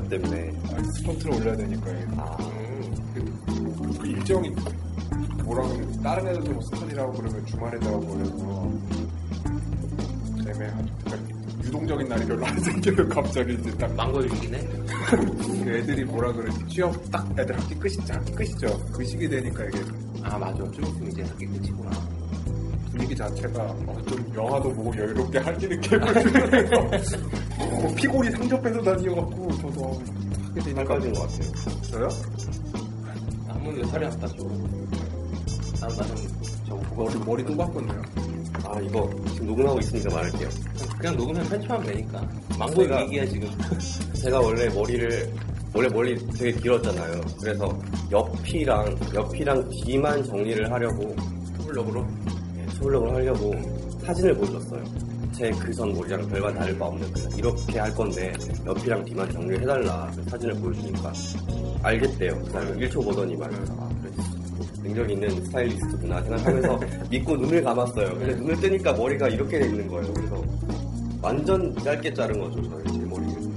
취업 때문에 아, 스폰트를 올려야 되니까. 아 그, 그 일정이 뭐라 그러면 다른 애들도 뭐 스턴이라고 그러면 주말에다가 보내서 애매하죠. 그러니까 유동적인 날이 별로 안 생겨요. 갑자기 이제 딱 망고일기네? 그 애들이 뭐라 그러지 취업 딱 애들 학기 끝이죠. 학기 끝이죠. 그 시기 되니까 이게 아 맞아 좀 있으면 이제 학기 끝이구나 분위기 자체가 어, 좀 영화도 보고 여유롭게 할 일이 개발 어, 피골이 상접해서 다니어갖고 저도 하게 되니까 것 같아요. 저요? 아무래도 살이 안 빠져 난 나는 저거 보고 머리, 머리 또 바꿨네요. 아 이거 지금 녹음하고 있으니까 말할게요. 그냥 녹음해 편집하면 되니까 망고일기야 지금 제가 원래 머리를 원래 머리 되게 길었잖아요. 그래서 옆이랑 옆이랑 뒤만 정리를 하려고 투블럭으로 네, 투블럭을 하려고 사진을 보여줬어요. 제그전 머리랑 별반 다를 바 없는 그냥 이렇게 할 건데 옆이랑 뒤만 정리를 해달라 그 사진을 보여주니까 알겠대요. 그 사람이 1초 보더니만 아 그래 능력 있는 스타일리스트구나 생각하면서 믿고 눈을 감았어요. 근데 눈을 뜨니까 머리가 이렇게 돼 있는 거예요. 그래서 완전 짧게 자른 거죠 저희 제 머리를.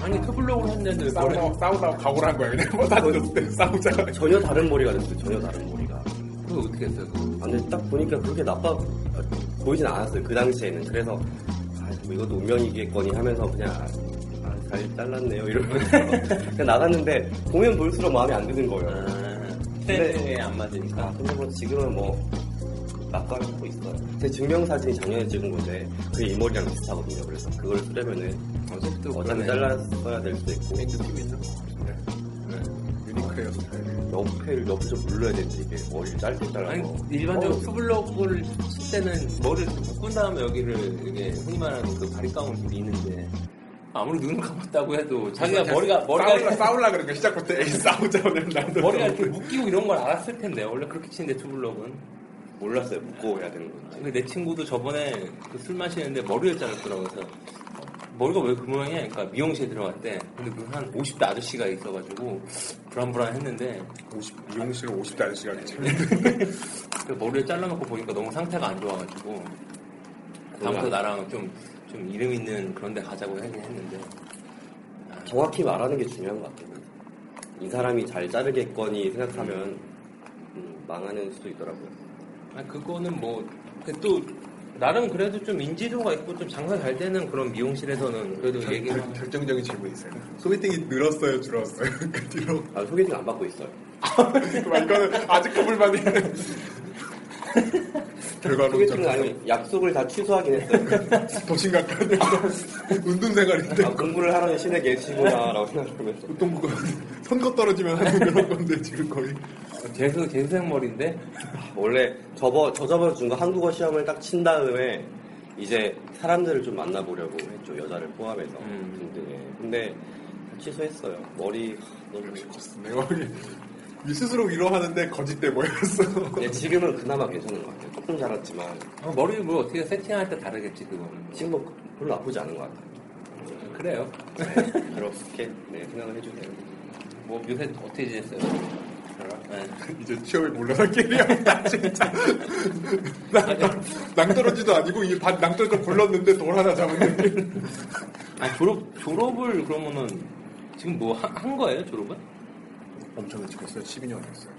아니 투블럭으로 했는데 머리 싸우다, 싸우다가 각오를 한 거야. 그냥 뭐때 싸우자. 전혀 다른 머리가 됐어요. 전혀 다른 머리가. 그거 어떻게 했어요 그거? 아, 근데 딱 보니까 그렇게 나빠 보이진 않았어요. 그 당시에는. 그래서 아, 뭐 이것도 운명이겠거니 하면서 그냥 아, 잘 잘랐네요. 이러면서 그냥 나갔는데 보면 볼수록 마음에 안 드는 거예요. 아, 스타일에 안 맞으니까 아, 근데 뭐 지금은 뭐 낯가리고 있어요. 제 증명사진이 작년에 찍은 건데 그게 이 머리랑 비슷하거든요. 그래서 그걸 쓰려면은 어제부터 어차피 잘랐어야 될 수도 있고 느낌이죠 옆에를 옆을 좀 눌러야 되는데 이게 머리를 짧게 잘라서 아니 일반적으로 어, 투블럭을 칠 때는 머리를 묶은 다음에 여기를 이게 흔히 말하는 그 바리깡을 미는데 아무리 눈을 감았다고 해도 자기가 머리가 머리가 싸울라, 그러니까 시작부터 에이 싸우자 오늘 나도 머리가 이렇게 묶이고 이런 걸 알았을 텐데 원래 그렇게 치는데 투블럭은 몰랐어요. 묶고 해야 되는 건지. 근데 내 친구도 저번에 그 술 마시는데 머리를 자르더라고요. 그래서 머리가 왜 그 모양이야? 그러니까 미용실에 들어갔대. 근데 그한 50대 아저씨가 있어가지고 불안불안했는데 50, 미용실에 50대 아저씨가 참 그 머리를 잘라놓고 보니까 너무 상태가 안 좋아가지고 다음부터 나랑 좀, 좀 이름 있는 그런 데 가자고 하긴 했는데 아, 정확히 말하는 게 중요한 것 같아요. 이 사람이 잘 자르겠거니 생각하면 음, 망하는 수도 있더라고요. 아, 그거는 뭐, 그 또, 나름 그래도 좀 인지도가 있고 좀 장사 잘 되는 그런 미용실에서는 그래도 얘기를 결- 결정적인 질문이 있어요. 소개팅이 늘었어요, 줄었어요? 그 뒤로. 아, 소개팅 안 받고 있어요. 이거는 아직도 불만이에요. 결과는 소개팅은 아니고 약속을 다 취소하긴 했어요. 더 심각하네요. 운동 생활인데. 아, 공부를 하라는 신에 계시구나라고 생각하면서. 보통 그거 선거 떨어지면 하는 그런 건데 지금 거의. 재수 재수생 머리인데 원래 저번 저저번 준 거 한국어 시험을 딱 친 다음에 이제 사람들을 좀 만나보려고 했죠 여자를 포함해서 음. 등등에 근데 취소했어요 머리 하, 너무 내 머리 이 스스로 위로하는데 거짓대 보였어. 근데 지금은 그나마 괜찮은 것 같아요 조금 자랐지만 어, 머리 뭐 어떻게 세팅할 때 다르겠지 그거는. 지금 뭐 별로 나쁘지 않은 것 같아요 그래요. 네, 그렇게 네, 생각을 해주세요 뭐 요새 어떻게 지냈어요? 네. 이제 취업에 몰려살길이야. 진짜. 낭- 낭떠러지도 아니고 이반 낭떠러지 굴렀는데 돌 하나 잡은 느낌. 아 졸업 졸업을 그러면은 지금 뭐 한 거예요 졸업은? 엄청 일찍 했어요. 12년 했어요.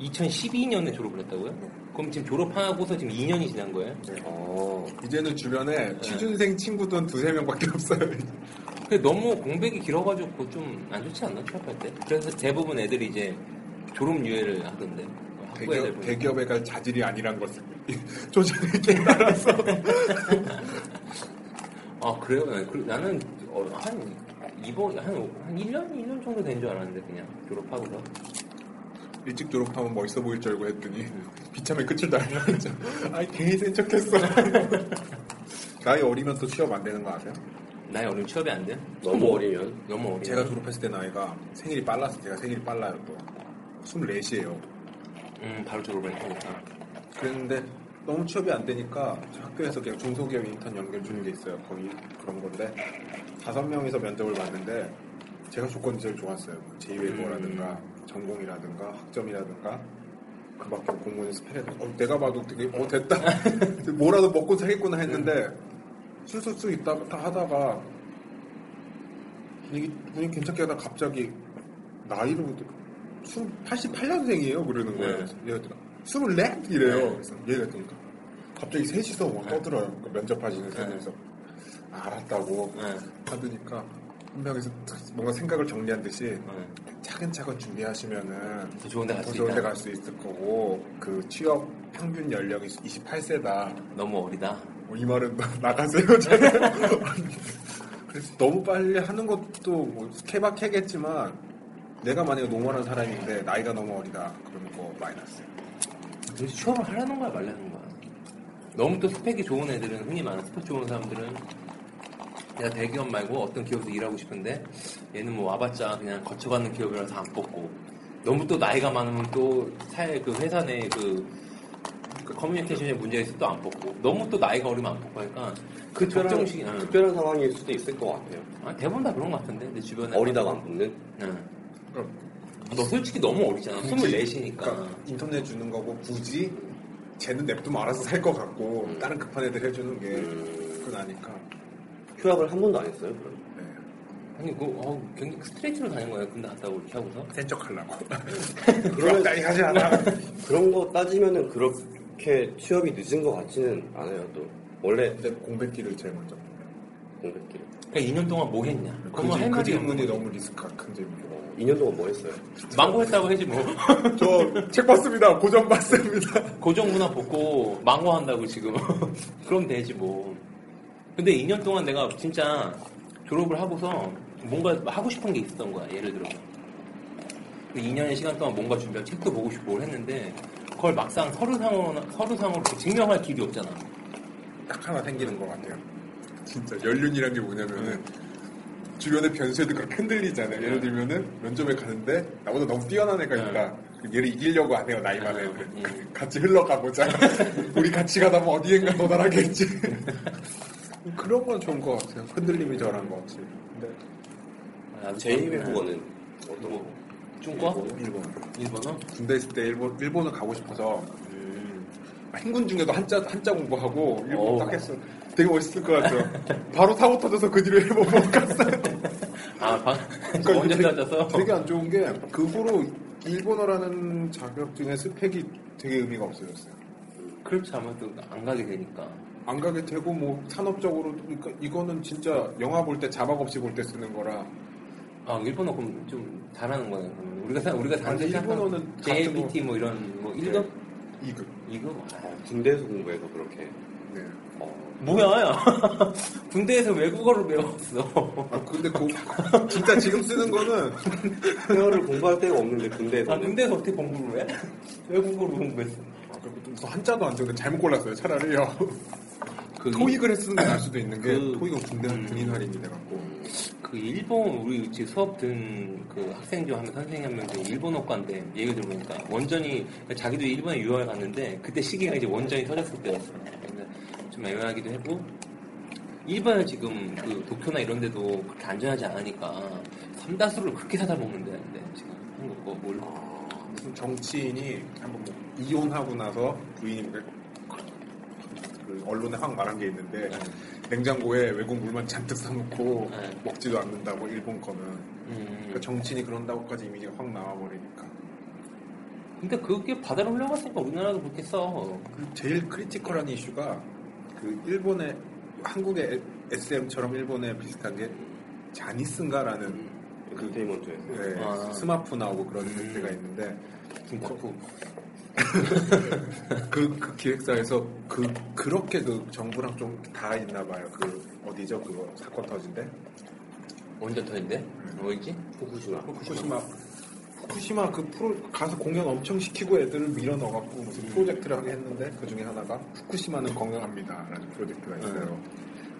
2012년에 졸업을 했다고요? 그럼 지금 졸업하고서 지금 2년이 지난 거예요? 어, 이제는 주변에 취준생 친구도 한 두세 명밖에 없어요. 근데 너무 공백이 길어가지고 좀 안 좋지 않나 취업할 때? 그래서 대부분 애들이 이제 졸업 유예를 하던데 대기업. 대기업에 갈 자질이 아니란 것을 조직을 깨달아서 아 그래요? 네, 그- 나는 어, 한 이번 한, 한 1년 1년 정도 된 줄 알았는데 그냥 졸업하고서 일찍 졸업하면 멋있어 보일 줄 알고 했더니 비참의 끝을 달려했죠. 아이 괜히 센 척했어. 나이 어리면 또 취업 안 되는 거 아세요? 나이 어리면 취업이 안 돼? 너무 어리면 너무 어리. 제가 졸업했을 때 나이가 생일이 빨라서 제가 생일이 빨라요 또 24시에요. 음 바로 졸업을 했으니까. 그랬는데 너무 취업이 안 되니까 학교에서 그냥 중소기업 인턴 연결 주는 게 있어요. 거의 그런 건데 다섯 명이서 면접을 봤는데 제가 조건이 제일 좋았어요. 뭐 제2외국어라든가 전공이라든가 학점이라든가 그 밖에 공무원 스펙 어, 내가 봐도 되게 어 됐다 뭐라도 먹고 살겠구나 했는데 술술술 있다 다 하다가 분위기 분위기 괜찮게 하다 가 갑자기 나이로 88년생이에요 그러는 거예요. 네. 얘가 24? 이래요. 네. 그래서 얘가 그러니까 갑자기 셋이서 막 떠들어요. 그 면접하시는 세 네. 아, 알았다고 네. 하더니까 한 명에서 뭔가 생각을 정리한 듯이 네. 차근차근 준비하시면은 더 좋은 데갈더수 좋은 데 있다. 갈수 있을 거고 그 취업 평균 연령이 28세다. 너무 어리다. 뭐이 말은 나- 나가세요. 그래서 너무 빨리 하는 것도 뭐 케바케겠지만 내가 만약에 농원한 사람인데 나이가 너무 어리다 그러면 그거 마이너스. 도대체 취업을 하려는 거야 말라는 거야. 너무 또 스펙이 좋은 애들은 흔히 말하는 스펙 좋은 사람들은 내가 대기업 말고 어떤 기업에서 일하고 싶은데 얘는 뭐 와봤자 그냥 거쳐가는 기업이라서 안 뽑고 너무 또 나이가 많으면 또 사회 그 회사 내에 그, 그 커뮤니케이션에 문제가 있어 또안 뽑고 너무 또 나이가 어리면 안 뽑고 하니까 그 특별한. 특별한 상황일 수도 있을 것 같아요 아, 대부분 다 그런 것 같은데 내 주변에 어리다가 안 붙는 응. 너 솔직히 너무 어리잖아 굳이, 24시니까 그러니까 인터넷 주는 거고 굳이 쟤는 냅두면 알아서 살 것 같고 음. 다른 급한 애들 해주는 게 음, 그건 아니까. 휴학을 한 번도 안 했어요 그럼 네. 아니 그 어, 굉장히 스트레이트로 다닌 거예요 군대 갔다 오고 이렇게 하고서 센척 하려고. 그러면- 그런 하지 않아. 그런 거 따지면은 그렇게 취업이 늦은 것 같지는 않아요 또 원래 근데 공백기를 제일 먼저. 공백기 그러니까 2년 동안 뭐 했냐 그, 질- 그 말이 질문이 너무 리스크가 큰 질문이고. 어, 2년 동안 뭐 했어요? 망고했다고 해지 뭐 저 책 봤습니다. 고전 봤습니다. 고정 문화 벗고 망고한다고 지금 그럼 되지 뭐 근데 2년 동안 내가 진짜 졸업을 하고서 뭔가 하고 싶은 게 있었던 거야 예를 들어서 그 2년의 시간 동안 뭔가 준비하고 책도 보고 싶고 뭘 했는데 그걸 막상 서류상으로, 서류상으로 증명할 길이 없잖아 딱 하나 생기는 것 같아요. 진짜 연륜이란 게 뭐냐면은 주변의 변수에도 그렇게 흔들리잖아요. 예를 들면은 면접에 가는데 나보다 너무 뛰어난 애가 있다. 그 얘를 이기려고 안 해요. 나이 많은 애들은. 음. 같이 흘러가 보자. 우리 같이 가다 보면 어디엔가 도달하겠지. 그런 건 좋은 것 같아요. 흔들림이 덜한 것 같지. 근데 나도 제2외국어는 어떤 거? 뭐, 중과? 일본. 일본어? 군대 있을 때 일본 일본을 가고 싶어서 음, 행군 중에도 한자 한자 공부하고 일본 오. 딱 했어. 되게 멋있을 것 같아요. 바로 사고 터져서 그 뒤로 일본 못 갔어요. 아, 방, 그러니까 이게 찾아서 되게 안 좋은 게 그 후로 일본어라는 자격증의 스펙이 되게 의미가 없어졌어요. 그렇지 않으면 또안 가게 되니까 안 가게 되고 뭐 산업적으로 그러니까 이거는 진짜 영화 볼 때 자막 없이 볼 때 쓰는 거라 아 일본어 그럼 좀 잘하는 거네. 그러면. 우리가 사- 우리가 단지 일본어는 JLPT 뭐 이런 뭐 1급 2급 2급 아, 군대에서 공부해서 그렇게. 네. 어, 뭐야? 야. 군대에서 외국어를 배웠어. 아 근데 그 진짜 지금 쓰는 거는 회화를 공부할 데가 없는데 군대에서. 아 군대에서 어떻게 공부를 해? 외국어로 공부했어. 아, 그리고 또 무슨 한자도 안 되는데 잘못 골랐어요 차라리요 그 토익을 쓰는 게 나을 수도 있는 게 그- 토익은 군대 음. 군인 할인이 돼갖고 그 일본 우리 지금 수업 든 그 학생 중 하면 선생님 한 명이 일본어과인데 얘기 들어보니까 원전이 자기도 일본에 유학을 갔는데 그때 시기가 이제 원전이 터졌을 때였어. 좀 애매하기도 했고 일본은 지금 그 도쿄나 이런 데도 그렇게 안전하지 않으니까 삼다수를 그렇게 사다 먹는다는데 지금 한국 거 뭘? 무슨 정치인이 한번 뭐 이혼하고 나서 부인이 그- 그 언론에 확 말한 게 있는데 냉장고에 외국 물만 잔뜩 사놓고 네. 먹지도 않는다고 일본 거는 음. 그러니까 정치인이 그런다고까지 이미지가 확 나와버리니까 근데 그게 바다로 흘러갔으니까 우리나라도 그렇게 써. 그 제일 크리티컬한 이슈가 그 일본의 한국의 SM처럼 일본에 비슷한 게 쟈니슨가라는 그 엔터테인먼트에서. 네, 아. 스마프 나오고 그런 음. 데가 있는데 김탁구. 그, 그 기획사에서 그 그렇게 그 정부랑 좀 다 있나 봐요. 그 어디죠? 그거 사건 터진데 원전 터진 데 어디지? 후쿠시마. 후쿠시마 후쿠시마 그 프로 가서 공연 엄청 시키고 애들을 밀어 넣어갖고 무슨 프로젝트를 하게 했는데 그 중에 하나가 후쿠시마는 건강합니다라는 프로젝트가 있어요.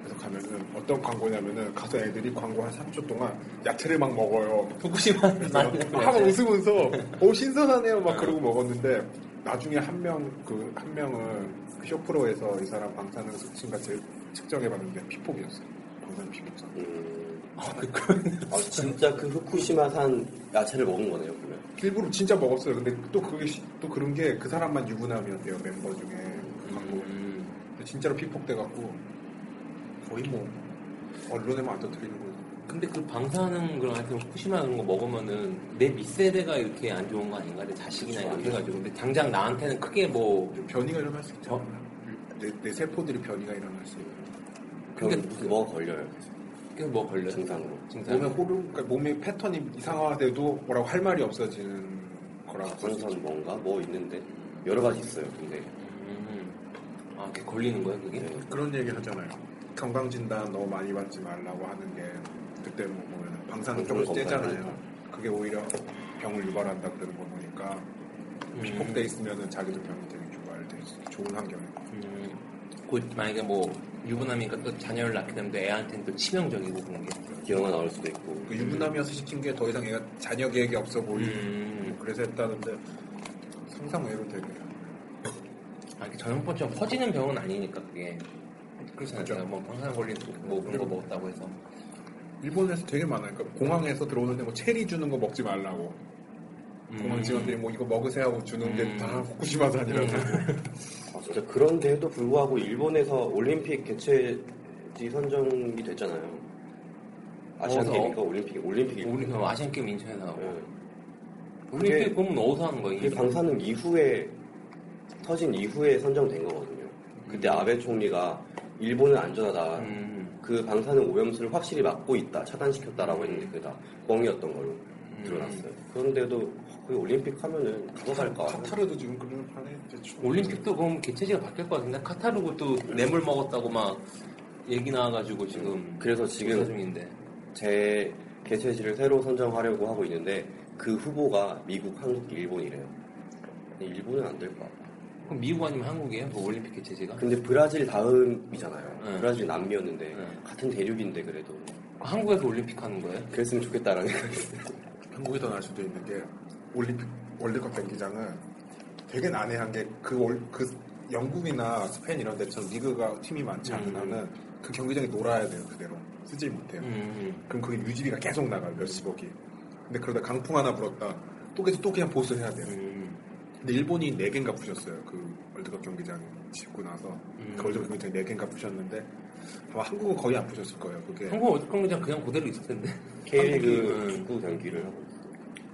그래서 가면은 어떤 광고냐면은 가서 애들이 광고 한 3초 동안 야채를 막 먹어요. 후쿠시마 막 웃으면서 오 신선하네요 막 그러고 먹었는데 나중에 한 명 그 한 명은 그 쇼프로에서 이 사람 방사능 수치인가 제- 측정해봤는데 피폭이었어요. 방사능 피폭상. 음, 아, 그, 아, 진짜 그 후쿠시마산 야채를 먹은 거네요, 그러면. 일부러 진짜 먹었어요. 근데 또 그게 시- 또 그런 게 그 사람만 유부남이었대요 멤버 중에 그. 음. 근데 진짜로 피폭돼 갖고 거의 뭐 언론에만 안 터뜨리는 거예요. 근데 그 방사능 그런 하여튼 후쿠시마 그런 거 먹으면은 내 밑세대가 이렇게 안 좋은 거 아닌가? 내 자식이나 이렇게 해가지고 근데 당장 나한테는 크게 뭐 변이가 일어날 수 있죠. 어? 내, 내 세포들이 변이가 일어날 수 있어요. 그럼 근데 무슨 뭐가 걸려요, 그게 뭐 걸려? 증상으로. 증상. 몸의 호르, 그러니까 몸의 패턴이 이상화돼도 뭐라고 할 말이 없어지는 거라고. 광선 뭔가? 뭐 있는데? 여러 가지 있어요, 근데. 음. 아, 그게 걸리는 거야 그게? 네. 그런 얘기 하잖아요. 건강진단 너무 많이 받지 말라고 하는 게 그때 뭐 보면 방사능 떼잖아요. 검사를 그게 오히려 병을 유발한다 그러는 거 보니까 음. 피폭돼 있으면은 자기도 병이 되게 있어. 좋은 환경에. 음. 곧 만약에 뭐 유부남이니까 또 자녀를 낳게 되면 또 애한테는 또 치명적이고 그런 게. 기형아 나올 수도 있고. 그 유부남이어서 시킨 게 더 이상 얘가 자녀 계획이 없어 보이고 음. 그래서 했다는데 상상 외로 되게 아, 이렇게 전염병처럼 퍼지는 병은 아니니까 그게. 그렇잖아요. 그죠. 제가 뭐 방사능 걸린 뭐 그런 거 먹었다고 해서. 일본에서 되게 많아요. 그러니까 공항에서 들어오는데 뭐 체리 주는 거 먹지 말라고. 공항 직원들이 뭐 이거 먹으세요 하고 주는 게 음. 다 후쿠시마 산이라서. 아, 진짜 그런데도 불구하고 일본에서 올림픽 개최지 선정이 됐잖아요. 아시안 어디서? 게임인가 올림픽 올림픽 우리 그 아시안 게임 인천에 나오고. 예. 올림픽 그게- 그러면 어디서 하는 거야? 이게 방사능 이후에 터진 이후에 선정된 거거든요. 그때 아베 총리가 일본은 안전하다. 음. 그 방사능 오염수를 확실히 막고 있다, 차단시켰다라고 했는데 그게 다 뻥이었던 걸로 음. 드러났어요. 그런데도 그 올림픽 하면은 누가 갈까? 카타르도 지금 그런 판에 이제 올림픽도 그럼 개최지가 바뀔 것 같은데 카타르고 또 뇌물 먹었다고 막 얘기 나와가지고 지금 그래서 지금 중인데 제 개최지를 새로 선정하려고 하고 있는데 그 후보가 미국, 한국, 일본이래요. 일본은 안 될 것 같아. 그럼 미국 아니면 한국이에요? 그 올림픽 개최지가? 근데 브라질 다음이잖아요. 네. 브라질 남미였는데 네. 같은 대륙인데 그래도 한국에서 올림픽 하는 거예요? 그랬으면 좋겠다라는 생각이 한국이 더 나을 수도 있는 게 올림픽 월드컵 경기장은 되게 난해한 게그 그 영국이나 스페인 이런 데처럼 리그가 팀이 많지 않은 음. 한은 그 경기장이 놀아야 돼요 그대로 쓰질 못해요. 음. 그럼 그게 유지비가 계속 나가요 몇십억이. 근데 그러다 강풍 하나 불었다 또 계속 또 그냥 보수해야 돼요. 음. 근데 일본이 4개인가 부셨어요. 그 월드컵 경기장 짓고 나서. 음. 그 월드컵 경기장 4개인가 부셨는데 아마 한국은 거의 안 부셨을 거예요. 그게. 한국 월드컵 경기장 그냥 그대로 있을 텐데. K리그 축구 경기를 하고 있어요.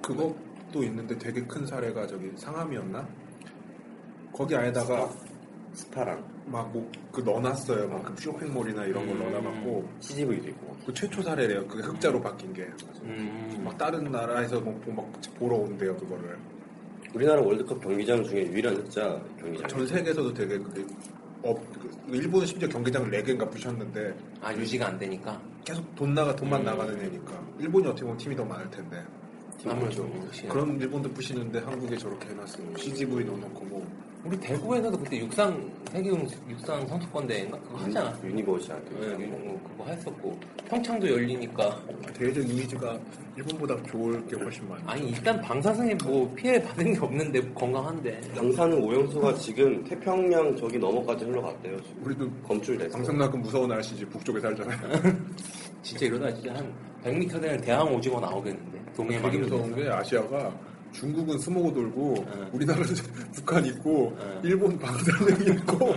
그것 도 있는데 되게 큰 사례가 저기 상암이었나? 거기 안에다가 스파랑 막 뭐 그 넣어놨어요. 막 그 쇼핑몰이나 이런 걸 음. 넣어놔갖고 CGV도 있고 그 최초 사례래요. 그게 흑자로 바뀐 게. 음. 막 다른 나라에서 뭐, 막 보러 온대요 그거를. 우리나라 월드컵 경기장 중에 유일한 흑자 경기장. 전 세계에서도 되게 그게 업, 그 일본은 심지어 경기장을 4개인가 부셨는데 아 유지가 안 되니까 계속 돈 나가 돈만 음. 나가는 애니까 일본이 어떻게 보면 팀이 더 많을 텐데 아무래도 그렇지. 그런 일본도 부시는데 한국에 저렇게 해놨어요 CGV 넣어놓고 뭐 우리 대구에서도 그때 육상 세계 육상 선수권 대회인가 그거 하지 않았어? 유니버시아 네, 뭐 그거 했었고 평창도 열리니까 대외적 이미지가 일본보다 좋을 게 훨씬 많아요 아니 일단 방사선이 뭐 피해 받은 게 없는데 건강한데 방사능 오염수가 지금 태평양 저기 넘어까지 흘러갔대요. 지금. 우리도 검출됐어. 방송만큼 무서운 날씨지 북쪽에 살잖아요 진짜 이러다 진짜 한 100m 되는 대왕 오징어 나오겠는데 동해 되게 막히면서 무서운 게 아시아가 중국은 스모그 돌고 응. 우리나라는 북한 있고 응. 일본 방사능 있고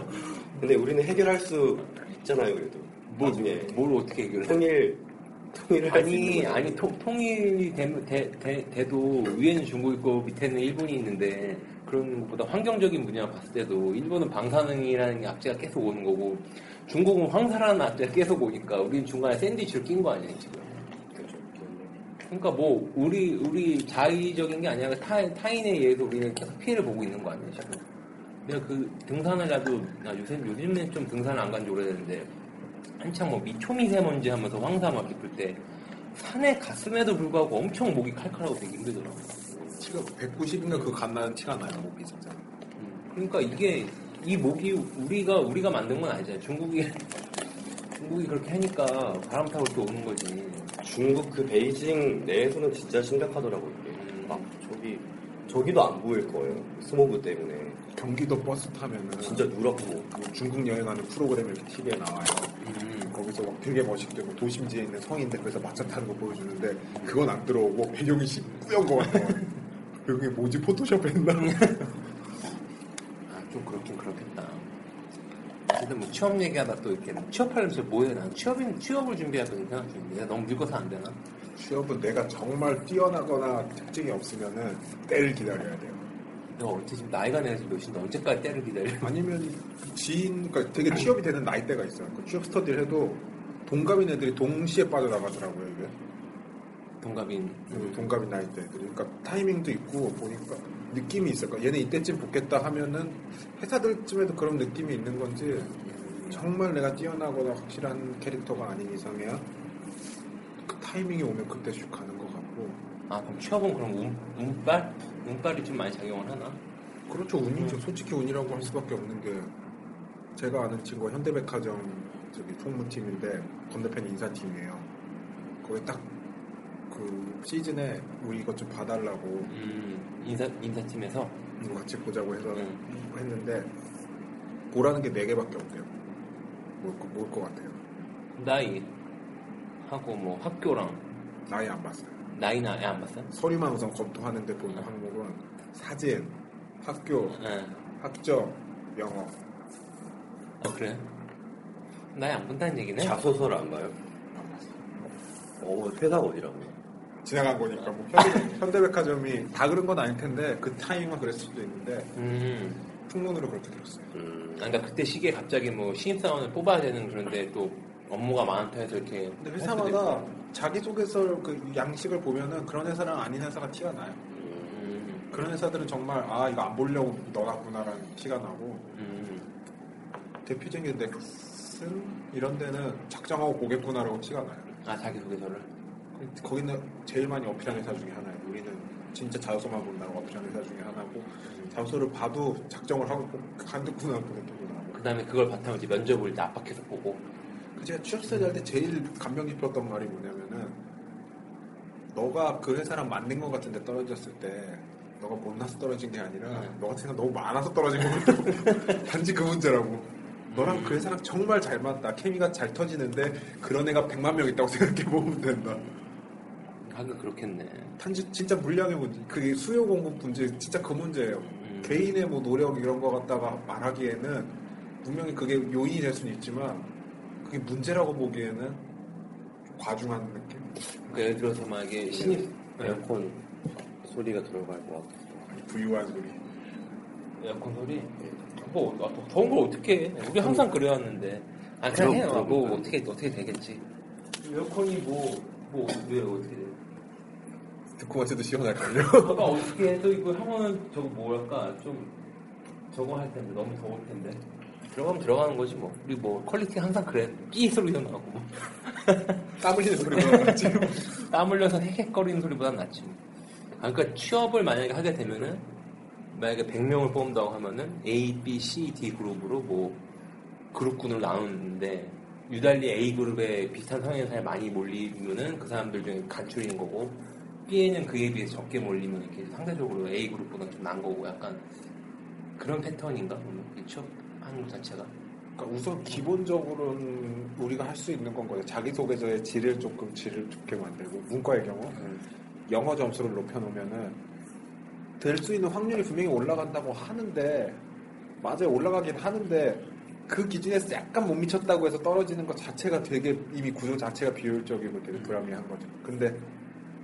근데 우리는 해결할 수 있잖아요, 그래도. 뭐, 뭘 어떻게 해결해? 통일 통일을 할수 있는 아니. 아니 통, 통일이 되, 되, 되, 돼도 위에는 중국 있고 밑에는 일본이 있는데 그런 것보다 환경적인 분야 봤을 때도 일본은 방사능이라는 악재가 계속 오는 거고 중국은 황사라는 악재가 계속 오니까 우리는 중간에 샌드위치를 낀 거 아니야 지금. 그러니까 뭐 우리 우리 자의적인 게 아니라 타, 타인에 의해서 우리는 계속 피해를 보고 있는 거 아니에요 지금 내가 그 등산을 나도 나 요새 요즘에 좀 등산을 안간 지 오래됐는데 한창 뭐 미초미세먼지 하면서 황사 막 입을 때 산에 갔음에도 불구하고 엄청 목이 칼칼하고 되게 힘들더라고. 티가 190인가 그거 갓나는 티가 나요 목이 진짜 그러니까 이게 이 목이 우리가 우리가 만든 건 아니잖아요. 중국이 중국이 그렇게 하니까 바람 타고 이렇게 오는 거지. 중국 그 베이징 내에서는 진짜 심각하더라고요. 막 저기 저기도 안 보일 거예요. 스모그 때문에 경기도 버스 타면은 진짜 누렇고 뭐 중국 여행하는 프로그램 이렇게 TV에 나와요. 음. 거기서 막 되게 멋있게 뭐 도심지에 있는 성인데 그래서 막차 타는 거 보여주는데 그건 안 들어오고 배경이 씨 뿌연 거 같아요. 그게 뭐지 포토샵 했나? 아, 좀 그렇긴 그렇겠다. 어쨌든 뭐 취업 얘기하다 또 이렇게 취업하려면 뭐 해야 되나? 취업인, 취업을 준비하거든 생각 중인데 너무 늙어서 안 되나? 취업은 내가 정말 뛰어나거나 특징이 없으면은 때를 기다려야 돼요. 내가 언제 지금 나이가 내서 몇인데 언제까지 때를 기다려? 아니면 지인, 그러니까 되게 취업이 되는 나이대가 있어요. 그 취업 스터디를 해도 동갑인 애들이 동시에 빠져나가더라고요, 이게. 동갑인. 그 동갑인 나이대 애들이. 그러니까 타이밍도 있고 보니까 느낌이. 그러니까 얘네 이때쯤 붙겠다 하면은 회사들쯤에도 그런 느낌이 있는 건지 정말 내가 뛰어나거나 확실한 캐릭터가 아닌 이상이야. 그 타이밍이 오면 그때 슉 가는 것 같고. 아 그럼 취업은 그럼 운, 운빨? 운빨이 좀 많이 작용을 하나? 그렇죠. 운이죠. 솔직히 운이라고 할 수밖에 없는 게 제가 아는 친구가 현대백화점 저기 총무팀인데 건너편이 인사팀이에요. 거기 딱 그 시즌에 우리 이것 좀 봐달라고 음, 인사, 인사팀에서? 이거 같이 보자고 해서 음. 했는데 보라는 게 네 개밖에 없대요. 뭘것 것 같아요. 나이 하고 뭐 학교랑 나이 안 봤어요. 나이나 안 봤어요? 서류만 우선 검토하는데 보는 항목은 사진, 학교, 예. 학점, 영어. 아 그래? 나이 안 본다는 얘기네? 자소서를 안 봐요. 안 봤어요. 어, 회사가 어디라고요? 지나간 거니까 뭐 현대, 백화점이다 그런 건 아닐 텐데 그 타이밍만 그랬을 수도 있는데 음. 풍문으로 그렇게 들었어요. 음, 아, 그러니까 그때 시기에 갑자기 뭐 신입사원을 뽑아야 되는 그런데 또 업무가 많다 해서 이렇게 근데 회사마다. 자기소개서 그 양식을 보면은 그런 회사랑 아닌 회사가 티가 나요. 음, 그런 회사들은 정말 아 이거 안 보려고 넣어놨구나라는 티가 나고 음. 대표적인 넥슨 이런 데는 작정하고 보겠구나라고 티가 나요. 아 자기소개서를? 거기는 제일 많이 어필한 회사 중에 하나예요. 우리는 진짜 자소서만 본다고 어필한 회사 중에 하나고 자소서를 봐도 작정을 하고 꼭 한두푼 안 보냈구나 하고. 그 다음에 그걸 바탕으로 이제 면접을 이제 압박해서 보고. 그 제가 취업스터디 할때 제일 감명 깊었던 말이 뭐냐면은 너가 그 회사랑 맞는 것 같은데 떨어졌을 때 너가 못나서 떨어진 게 아니라 네. 너 같은 생각 너무 많아서 떨어진 거 같다고. 단지 그 문제라고. 너랑 그 회사랑 정말 잘 맞다. 케미가 잘 터지는데 그런 애가 100만 명 있다고 생각해 보면 된다 하긴 그렇겠네. 단지 진짜 물량의 문제 그게 수요 공급 문제 진짜 그 문제예요 음. 개인의 뭐 노력 이런 거 갖다가 말하기에는 분명히 그게 요인이 될 수는 있지만 그게 문제라고 보기에는 좀 과중한 느낌 그러니까 예를 들어서 만약에 신입 에어컨 소리가 들어갈 것 같아요. 부유한 소리 에어컨 소리. 뭐 아, 더- 더운 걸 어떻게 해? 우리 항상 그래왔는데. 아 그냥 해요. 그럼, 뭐. 어떻게 어떻게 되겠지. 에어컨이 뭐 뭐 왜 어떻게 돼? 듣고만 해도 시원할걸요? 저가 어떻게 해도 이거 하면 저거 뭐랄까 좀 저거 할 텐데 너무 더울 텐데. 들어가면 들어가는 거지 뭐. 우리 뭐 퀄리티 항상 그래. 삐 소리도 나고 뭐. 땀 흘리는 소리가 나지. 땀 흘려서 헥헥거리는 소리보단 낫지. 아, 그러니까 취업을 만약에 하게 되면은 만약에 100명을 뽑는다고 하면은 A, B, C, D 그룹으로 뭐 그룹군을 나누는데 유달리 A 그룹에 비슷한 성향의 사람이 많이 몰리면은 그 사람들 중에 간출인 거고 B에는 그에 비해 적게 몰리면 이렇게 상대적으로 A 그룹보다 좀 난 거고 약간 그런 패턴인가? 오늘 이 취업하는 것 자체가 그러니까 우선 기본적으로는 우리가 할 수 있는 건 거예요. 자기소개서의 질을 조금 질을 좋게 만들고 문과의 경우 영어 점수를 높여놓으면은 될 수 있는 확률이 분명히 올라간다고 하는데 맞아요 올라가긴 하는데 그 기준에서 약간 못 미쳤다고 해서 떨어지는 것 자체가 되게 이미 구조 자체가 비효율적이고 되게 불합리한 거죠. 근데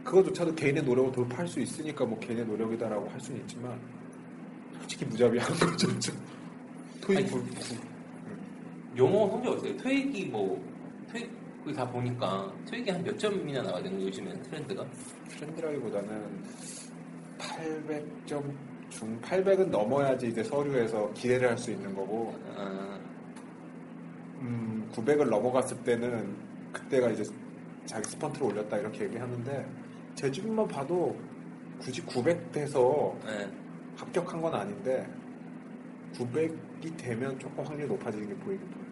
그거조차도 개인의 노력을 돌파할 수 있으니까 뭐 개인의 노력이다라고 할 수는 있지만 솔직히 무자비한 거죠. 좀. 토익 아니, 구- 구- 영어 성적 어때요? 토익이 뭐 토익을 다 보니까 토익이 한 몇 점이나 나와야 되는 거 요즘엔 트렌드가? 트렌드라기보다는 800점 중 800은 넘어야지 이제 서류에서 기대를 할 수 있는 거고 아, 음, 900을 넘어갔을 때는 그때가 이제 자기 스펀트를 올렸다 이렇게 얘기하는데 제 주변만 봐도 굳이 900 돼서 네. 합격한 건 아닌데 900이 되면 조금 확률이 높아지는 게 보이긴 보여요.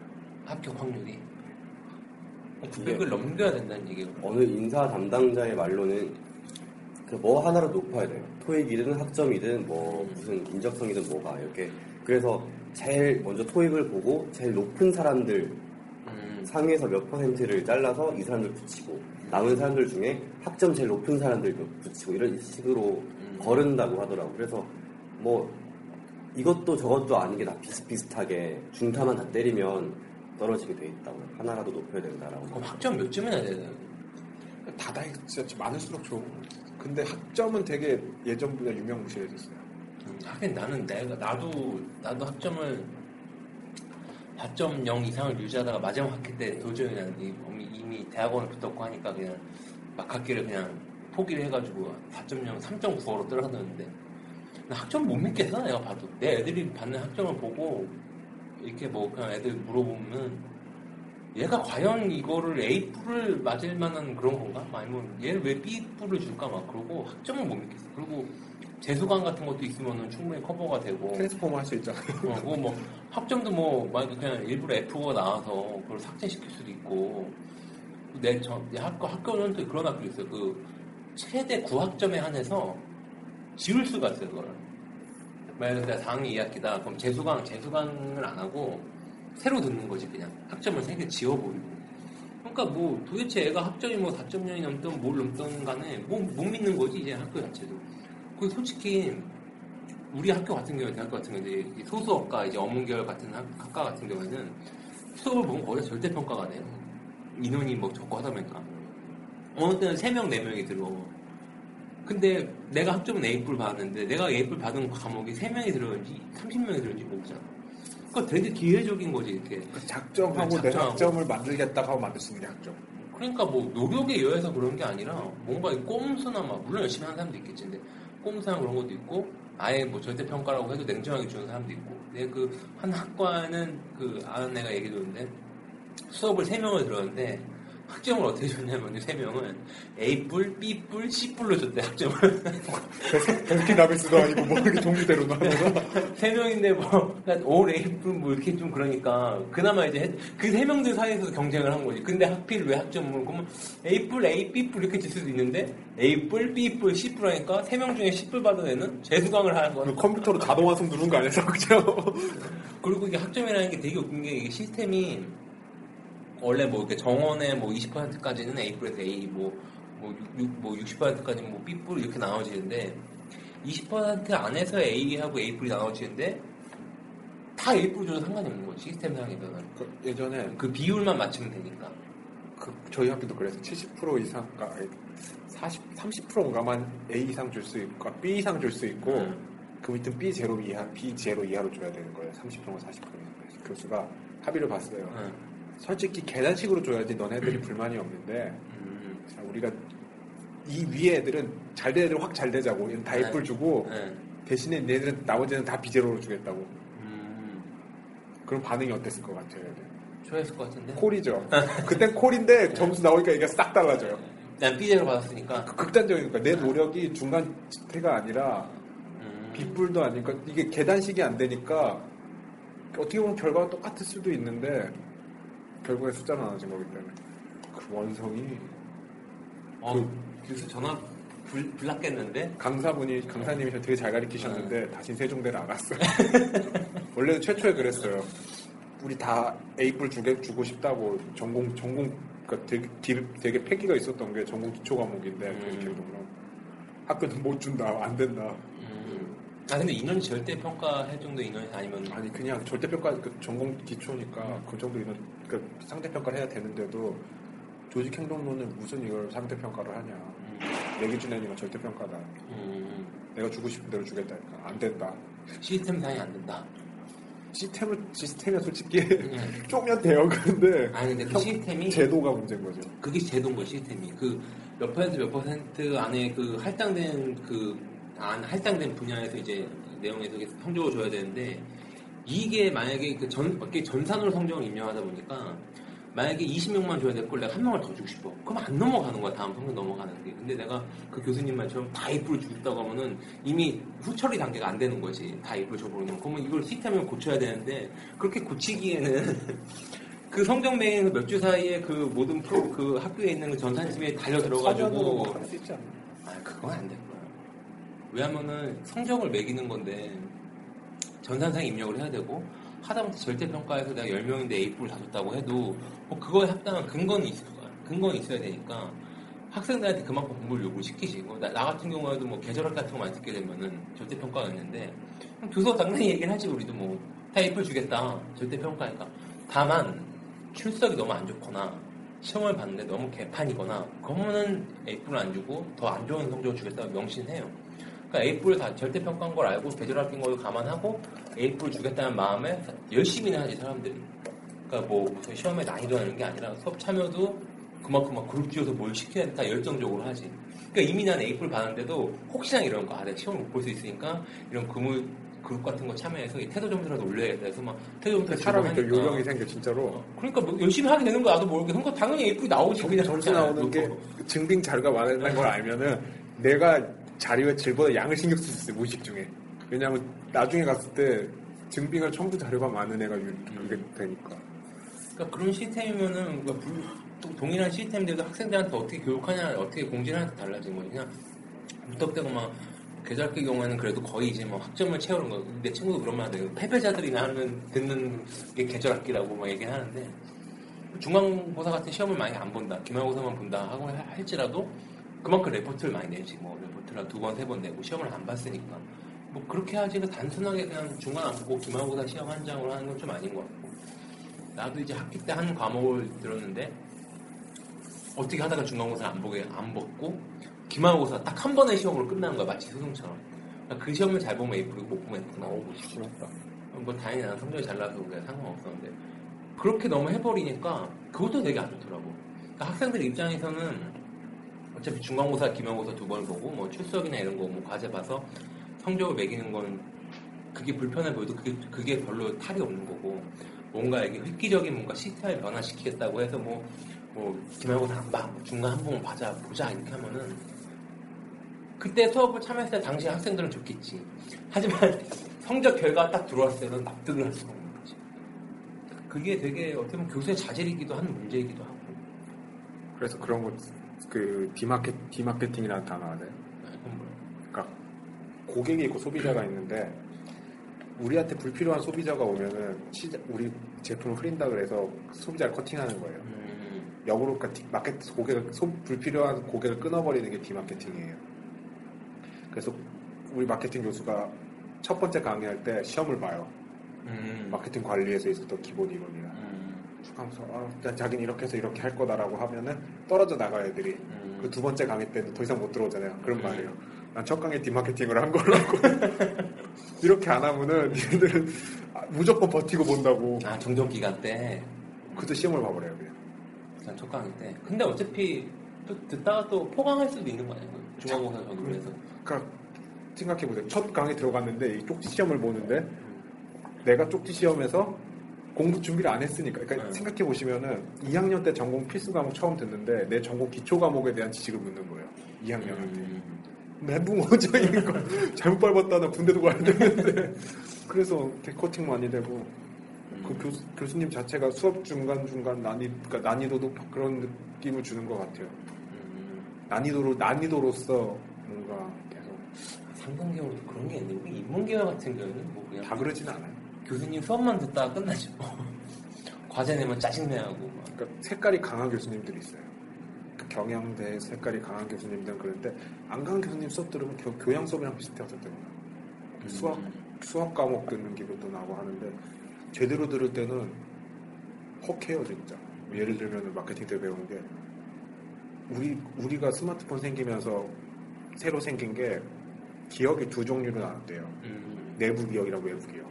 합격 확률이 이게 900을 넘겨야 된다는 얘기가 어느 인사 담당자의 말로는 그 뭐 하나로 높아야 돼요. 토익이든 학점이든 뭐 무슨 인적성이든 뭐가 이렇게 그래서 제일 먼저 토익을 보고 제일 높은 사람들 음, 상위에서 몇 퍼센트를 잘라서 이 사람들 붙이고 남은 사람들 중에 학점 제일 높은 사람들 붙이고 이런 식으로 음. 거른다고 하더라고. 그래서 뭐 이것도 저것도 아닌 게 다 비슷비슷하게 중타만 다 때리면 떨어지게 돼 있다고. 하나라도 높여야 된다라고. 그럼 학점 몇 점이나 돼야 되나? 다다 진짜 많을수록 좋은. 근데 학점은 되게 예전보다 유명무실해졌어요. 음, 하긴 나는 내가 나도 나도 학점을 4.0 이상을 유지하다가 마지막 학기 때 도저히 난 이- 이미, 이미 대학원을 붙었고 하니까 그냥 막 학기를 그냥 포기를 해가지고 4.0, 3.95로 떨어졌는데 나 학점 못 믿겠어 내가 봐도 내 애들이 받는 학점을 보고 이렇게 뭐 그냥 애들 물어보면 얘가 과연 이거를 A뿔을 맞을 만한 그런 건가? 아니면 얘를 왜 B뿔을 줄까? 막 그러고 학점을 못 믿겠어. 그리고 재수강 같은 것도 있으면 충분히 커버가 되고 트랜스포머 할 수 있잖아요. 어, 그거 뭐 학점도 뭐 만약에 그냥 일부러 F가 나와서 그걸 삭제시킬 수도 있고 내, 저, 내 학교 학교는 또 그런 학교 있어요. 그 최대 9학점에 한해서 지울 수가 있어요. 그거를 만약에 내가 4학년 2학기다 그럼 재수강 재수강을 안 하고 새로 듣는 거지 그냥 학점을 3개 지워버리고 그러니까 뭐 도대체 애가 학점이 뭐 4.0이 넘든 뭘 넘든 간에 뭐, 못 믿는 거지 이제 학교 자체도 그 솔직히 우리 학교 같은 경우에 대학교 같은 경우에 이제 소수학과 이제 어문계열 같은 학- 학과 같은 경우에는 수업을 보면 거의 다 절대평가가 돼요 인원이 뭐 적고 하다 보니까. 어느 때는 3명 4명이 들어 근데 내가 학점은 A뿔 받았는데 내가 A뿔 받은 과목이 3명이 들어는지 30명이 들어는지 모르잖아. 그러니까 되게 기회적인 거지 이렇게. 작정하고 네, 내 작정하고. 학점을 만들겠다고 하고 만들 수 있는 게 학점. 그러니까 뭐 노력에 의해서 그런 게 아니라 뭔가 이 꼼수나 막 물론 열심히 하는 사람도 있겠지. 근데 꼼수나 그런 것도 있고 아예 뭐 절대 평가라고 해도 냉정하게 주는 사람도 있고. 근데 그 한 학과는 그 아는 애가 얘기 들었는데 수업을 3명을 들었는데 학점을 어떻게 줬냐면 3명은 A뿔, B뿔, C뿔로 줬대 학점을 베스킨 라빈스도 아니고 뭐 이렇게 종류대로 나눠서 세 명인데 뭐, 올 A뿔 뭐 이렇게 좀 그러니까, 그나마 이제 그세 명들 사이에서 경쟁을 한 거지. 근데 하필 왜 학점을, 그러면 A뿔, A, B뿔 이렇게 줄 수도 있는데, A뿔, B뿔, C뿔 하니까 세명 중에 C뿔 받은 애는 재수강을 하는 거야. 컴퓨터로 자동화성 누른 거 아니었어, 그죠? 그리고 이게 학점이라는 게 되게 웃긴 게 이게 시스템이 원래 뭐 이렇게 정원의 뭐 20%까지는 A뿔에서 A, 뭐, 뭐, 6, 뭐 60%까지는 뭐 B뿔 이렇게 나눠지는데 20% 안에서 A하고 A뿔이 나눠지는데 다 A뿔 줘도 상관이 없는 거지 시스템상에서는 그 예전에 그 비율만 맞추면 되니까 그 저희 학교도 그래서 70% 이상, 그러니까 40, 30%인가만 A 이상 줄 수 있고, B 이상 줄 수 있고, 음. 그 밑은 B 제로 이하, B 제로 이하로 줘야 되는 거예요. 30평을 40평을. 교수가 합의를 봤어요. 응. 솔직히 계단식으로 줘야지 너네들이 불만이 없는데 음. 자, 우리가 이 위에 애들은 잘된 애들 확 잘 되자고 다 네. A뿔 주고 응. 대신에 얘네들은 나머지는 다 B제로로 주겠다고 음. 그런 반응이 어땠을 것 같아요 좋아했을 것 같은데. 콜이죠 그땐 콜인데 점수 나오니까 이게 싹 달라져요 난 B제로 받았으니까. 그 극단적이니까 내 노력이 중간 지태가 아니라 음. B뿔도 아니니까 이게 계단식이 안 되니까 어떻게 보면 결과가 똑같을 수도 있는데 결국에 숫자로 나눠진 거기 때문에 그 원성이 어, 그- 교수 전화 불, 불났겠는데? 강사분이 강사님이 저 되게 잘 가르치셨는데 다시 세종대를 안 갔어요. 원래는 최초에 그랬어요. 우리 다 A뿔 주게 주고 싶다고 전공 전공 그러니까 되게 길- 되게 패기가 있었던 게 전공 기초 과목인데 음. 그 기록으로 학교는 못 준다 안 된다. 음. 아, 근데 인원이 절대 평가할 정도 인원이 아니면. 아니 그냥 절대 평가 그 전공 기초니까 그 정도 인원 그 상대 평가를 해야 되는데도 조직 행동론은 무슨 이걸 상대 평가를 하냐. 음. 내 기준에는 절대 평가다. 음. 내가 주고 싶은 대로 주겠다니까 안 된다. 시스템상이 안 된다. 시스템을 시스템이 솔직히 음. 쪼면 돼요. 그런데 아니, 근데 그 형- 시스템이. 제도가 문제인 거죠. 그게 제도인 거야, 시스템이. 그 몇 퍼센트 몇 퍼센트 안에 그 할당된 그, 안 할당된 분야에서 이제 내용에서 성적을 줘야 되는데, 이게 만약에 그 전, 이렇게 전산으로 성적을 입력하다 보니까, 만약에 20명만 줘야 될 걸 내가 한 명을 더 주고 싶어. 그럼 안 넘어가는 거야, 다음 성적 넘어가는 게. 근데 내가 그 교수님 말처럼 다 주고 싶다고 하면은 이미 후처리 단계가 안 되는 거지. 다 입을 줘버리면. 그러면 이걸 시스템을 고쳐야 되는데, 그렇게 고치기에는 그 성적 매긴 몇주 사이에 그 모든 프로 그 학교에 있는 그 전산팀에 달려 들어가지고? 아 그건 안될 거야. 왜냐면은 성적을 매기는 건데 전산상 입력을 해야 되고 하다못해 절대평가에서 내가 10명인데 A뿔 다 줬다고 해도 뭐 그거에 합당한 근거는 있을 거야. 근거는 있어야 되니까 학생들한테 그만큼 공부를 요구시키지. 뭐 나, 나 같은 경우에도 뭐 계절학 같은 거 많이 듣게 되면은 절대평가가 있는데 교수 당연히 얘기를 하지 우리도 뭐 다 A뿔 주겠다. 절대평가니까. 다만 출석이 너무 안 좋거나 시험을 봤는데 너무 개판이거나 그러면은 A뿔 안 주고 더 안 좋은 성적을 주겠다고 명신해요. 그러니까 A뿔 다 절대평가인 걸 알고 계절학인 걸 감안하고 A뿔 주겠다는 마음에 열심히 하지 사람들이. 그러니까 뭐 무슨 시험에 난이도 하는 게 아니라 수업 참여도 그만큼 막 그룹 지어서 뭘 시켜야겠다 열정적으로 하지. 그러니까 이미 난 A뿔 받았는데도 혹시나 이런 거, 아, 내가 시험을 못볼 수 있으니까 이런 그물, 그룹 같은 거 참여해서 이 태도 점수라도 올려야겠다 해서 막 태도 점수 사람이 또 요령이 생겨 진짜로. 그러니까 뭐 열심히 하게 되는 거야 나도 모르게 그러니까 당연히 A뿔이 나오지 그냥 점수 나오는 게 증빙 자료가 많다는 걸 알면은 내가 자료의 질보다 양을 신경 쓸 수 있어 무의식 중에. 왜냐하면 나중에 갔을 때 증빙할 첨부 자료가 많은 애가 유- 그게 되니까. 그러니까 그런 시스템이면은 그러니까 불- 또 동일한 시스템들도 학생들한테 어떻게 교육하냐 어떻게 따라 달라진 거지 그냥 무턱대고 막 계절학기 경우에는 그래도 거의 이제 뭐 학점을 채우는 거. 내 친구도 그런 말 하는데 패배자들이나 하는 듣는 게 계절학기라고 막 얘기하는데 중간고사 같은 시험을 많이 안 본다. 기말고사만 본다 하고 할- 할지라도 그만큼 레포트를 많이 내지. 뭐 레포트를 두 번, 세 번 내고 시험을 안 봤으니까. 뭐 그렇게 하지 그 단순하게 그냥 중간 안 보고 기말고사 시험 한 장으로 하는 건 좀 아닌 것 같고. 나도 이제 학기 때 한 과목을 들었는데 어떻게 하다가 중간고사 안 보게 안 봤고 기말고사 딱 한 번의 시험으로 끝나는 거야 마치 소송처럼 그러니까 그 시험을 잘 보면 A프고 못 보면 F 나 오고 심했다. 뭐 다행히 나는 성적이 잘 나서 그게 상관없었는데 그렇게 너무 해버리니까 그것도 되게 안 좋더라고 그러니까 학생들 입장에서는 어차피 중간고사 기말고사 두 번 보고 뭐 출석이나 이런 거 뭐 과제 봐서 성적을 매기는 건 그게 불편해 보여도 그게, 그게 별로 탈이 없는 거고 뭔가 이게 획기적인 뭔가 시스템을 변화시키겠다고 해서 뭐, 뭐 기말고사 안 봐, 뭐 중간 한번 봐자, 보자 이렇게 하면은 그때 수업을 참여했을 때 당시 학생들은 좋겠지. 하지만 성적 결과가 딱 들어왔을 때는 납득을 할 수가 없는 거지. 그게 되게 어떻게 보면 교수의 자질이기도 한 문제이기도 하고. 그래서 그런 거, 그, demarket, demarketing이라는 단어 알아요? 그건 뭐야. 그러니까 고객이 있고 소비자가 있는데 우리한테 불필요한 소비자가 오면은 시자- 우리 제품을 흐린다 그래서 소비자를 커팅하는 거예요. 음, 역으로 그러니까 디- 마케 고객을 소- 불필요한 고객을 끊어버리는 게 demarketing이에요. 그래서 우리 마케팅 교수가 첫 번째 강의할 때 시험을 봐요. 음, 마케팅 관리에서 있었던 기본 이론이나 음, 쭉 하면서 아, 자기는 이렇게 해서 이렇게 할 거다라고 하면은 떨어져 나가 애들이 음. 그두 번째 강의 때는 더 이상 못 들어오잖아요. 그런 음. 말이에요. 난 첫 강의 디마케팅을 한 걸로 알고 이렇게 안 하면은 니네들은 무조건 버티고 본다고 아 정정 기간 때, 그때 시험을 봐버려요 그냥 난 첫강의 때. 근데 어차피 또 듣다가 또 포강할 수도 있는 거 아니에요? 중간고사 전후로 해서. 그러니까 생각해보세요 첫 강의 들어갔는데 이 쪽지 시험을 보는데 내가 쪽지 시험에서 공부 준비를 안 했으니까 그러니까 네. 생각해 보시면은 2학년 때 전공 필수 과목 처음 듣는데 내 전공 기초 과목에 대한 지식을 묻는 거예요 2학년한테 음. 멘붕어죠 이거 잘못 밟았다 나 군대도 가야 되는데 그래서 개코팅 많이 되고 그 교수, 교수님 자체가 수업 중간 중간 난이 그러니까 난이도도 그런 느낌을 주는 것 같아요. 음. 난이도로 난이도로서 뭔가 계속 상관계열도 그런 게 있는데 우리 인문계열 같은 경우는 뭐 그냥 다 그러진 않아요. 교수님 수업만 듣다가 끝나죠. 과제 내면 짜증내하고 막. 그러니까 색깔이 강한 교수님들이 있어요. 그 경영대 색깔이 강한 교수님들은 그런데 안 강한 교수님 수업 들으면 교, 교양 수업이랑 비슷해 어떨 때는 수학 수학 과목 듣는 기분도 나고 하는데 제대로 들을 때는 헉해요 진짜. 예를 들면 마케팅 때 배운 게 우리 우리가 스마트폰 생기면서 새로 생긴 게 기억이 두 종류로 나왔대요. 음. 내부 기억이랑 외부 기억.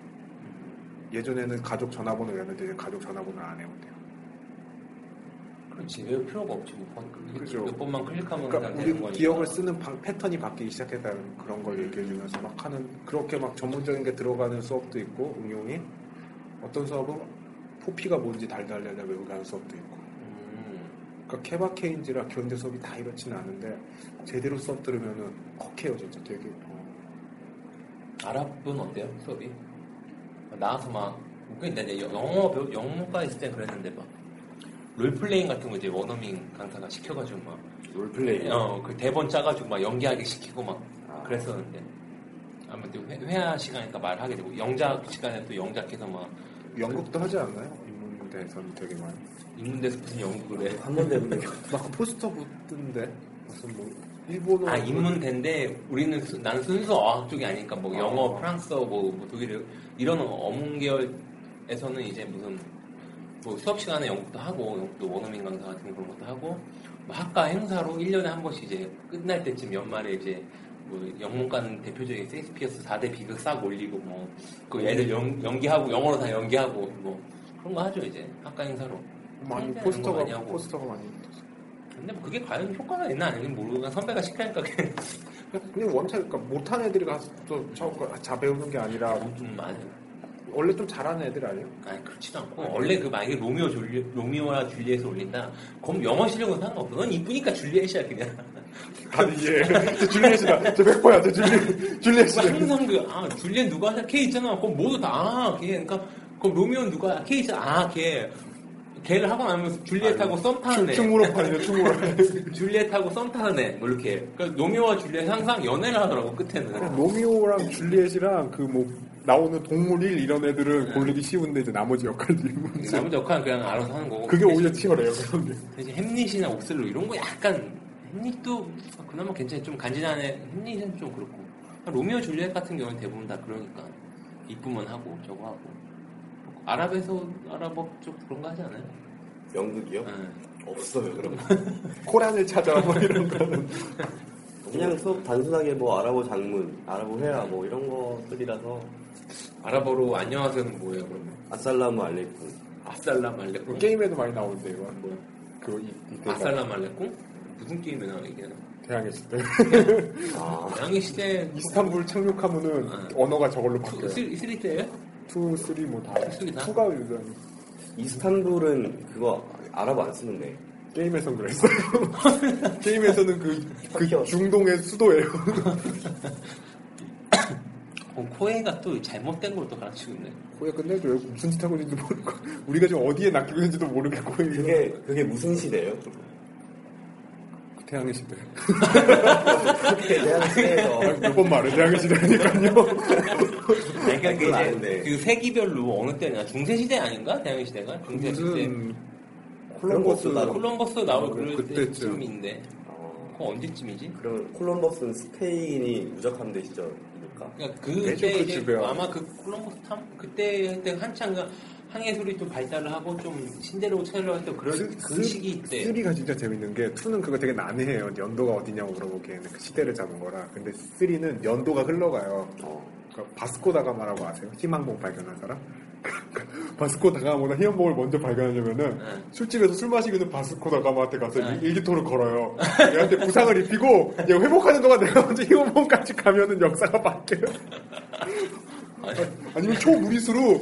예전에는 가족 전화번호 외웠는데 이제 가족 전화번호 안 외운대요. 그렇지 외울 필요가 없지 뭐. 번- 그죠. 몇 번만 클릭하면 그러니까 우리 거니까. 기억을 쓰는 방- 패턴이 바뀌기 시작했다는 그런 걸 얘기해주면서 막 하는 그렇게 막 전문적인 게 들어가는 수업도 있고 응용이 어떤 수업은 포피가 뭔지 달달달달 외우게 하는 수업도 있고 음. 그러니까 케바케인지라 견대 수업이 다 이렇지는 않은데 제대로 수업 들으면은 헉해요 진짜 되게 어. 아랍은 어때요 수업이? 나와서 막 웃긴데 이제 영어 배우 영문과 있을 때 그랬는데 막 롤플레잉 같은 거 이제 원어민 강사가 시켜가지고 막 롤플레이. 어, 그 대본 짜가지고 막 연기하게 시키고 막 아. 그랬었는데 아무튼 회, 회화 시간이니까 말하게 되고 영작 시간에 또 영작해서 막 연극도 하지 않나요? 인문대에서는 되게 많이 인문대에서 무슨 연구를 해. 한 번도 해본 적이 막그 포스터 붙던데 무슨 뭐 일본어 아 인문대인데 우리는 수- 나는 순수 어학 쪽이 아니니까 뭐 영어, 프랑스어, 뭐, 뭐 독일어 이런 어문 계열에서는 이제 무슨 뭐 수업 시간에 연극도 하고 연극도 원어민 강사 같은 그런 것도 하고 뭐 학과 행사로 1년에 한 번씩 이제 끝날 때쯤 연말에 이제 뭐 영문과는 대표적인 세익스피어스 4대 비극 싹 올리고 뭐 그 애들 연, 연기하고 영어로 다 연기하고 뭐 그런 거 하죠 이제 학과 행사로 많이 포스터가 많이 하고. 포스터가 많이. 근데 뭐 그게 과연 효과가 있나 아니면 모르고 선배가 시키니까 그냥 근데 원체 그러니까 못하는 애들이 가서 또 처음 거- 자 배우는 게 아니라 좀 많이 원래 좀 잘하는 애들 아니에요? 아니 그렇지도 않고 원래 그 만약에 로미오 줄리, 로미오와 줄리엣을 올린다 그럼 영어 실력은 상관없어 넌 이쁘니까 줄리엣이야 그냥 이해. 저 줄리엣이다. 저 100%야. 저 줄리, 줄리엣이다. 항상 그 아 줄리엣 누가 하냐 걔 있잖아 그럼 모두 다아 걔 그러니까 그럼 로미오는 누가 걔 있잖아 아걔 걔를 하고 나면 줄리엣하고 썸 타는 애 충무로판이네, 충무로판. 줄리엣하고 썸 타는 애 뭐 이렇게 그러니까 로미오와 줄리엣 항상 연애를 하더라고 끝에는 로미오랑 줄리엣이랑 그 뭐 나오는 동물 일 이런 애들은 고르기 쉬운데 이제 나머지 역할들이 문제. 나머지 역할은 그냥 알아서 하는 거고 그게 오히려 치열해요. 그런 게. 대신 햄릿이나 옥슬로 이런 거 약간 햄릿도 그나마 괜찮아 좀 간지난 애 햄릿은 좀 그렇고 로미오 줄리엣 같은 경우는 대부분 다 그러니까 이쁘면 하고 저거 하고 아랍에서 아랍어 쪽 그런 거 하지 않아요? 연극이요? 응. 없어요. 그럼 코란을 찾아 뭐 이런 거는. 그냥 수업 단순하게 뭐 아랍어 장문, 아랍어 회화 뭐 이런 것들이라서 아랍어로 안녕하세요는 뭐예요 그러면? 아살라무 알레이쿰. 아살람 알레꿍? 게임에도 많이 나오는데 이거 한번 그 이, 이때가 السلام عليكم? 무슨 게임에 나와 이게? 대항해 시대. 아, 대항해 시대 이스탄불 착륙하면은 응. 언어가 저걸로 바뀌어요. 3 때예요? 2, 3, 뭐 다. three 다? 2가 요즘 이스탄불은 그거 아랍어 안 쓰는데. 게임에선 그랬어요. 게임에서는 그, 그. 중동의 수도예요. 어, 코에이가 또 잘못된 걸 또 가르치고 있네. 코에이 끝내줘요. 무슨 짓 하고 있는지도 모르고. 우리가 지금 어디에 낚이고 있는지도 모르겠고. 그게 그게 무슨 시대예요? 태양의 시대. 대학 시대에서 몇번 말해, 태양의 시대니까요. 아니, 그러니까 이제. 그 세기별로 어느 때냐 중세 시대 아닌가 대항해 시대가 중세 시대 콜럼버스 콜럼버스 나올 뭐 그럴 그때쯤. 때쯤인데 어, 언제쯤이지? 그러면 콜럼버스는 스페인이 무적함대 시절입니까? 그러니까 그때 그 이제. 아마 그 콜럼버스 탐 그때 그때 한창 그 항해술이 좀 발달을 하고 좀 신대로 찾으려고 했던 그런 그 시기 때 3가 진짜 재밌는 게 2는 그거 되게 난해해요. 연도가 어디냐고 물어보기에는 그 시대를 잡은 거라. 근데 3는 연도가 흘러가요. 어. 그러니까 바스코 다가마라고 아세요? 희망봉 발견한 사람? 바스코 다가마보다 희망봉을 먼저 발견하려면은 네. 술집에서 술 마시고 있는 바스코 다가마한테 가서 네. 일기토를 걸어요. 얘한테 부상을 입히고 얘 회복하는 동안 내가 먼저 희망봉까지 가면은 역사가 바뀌어요. 아니면 초무리수로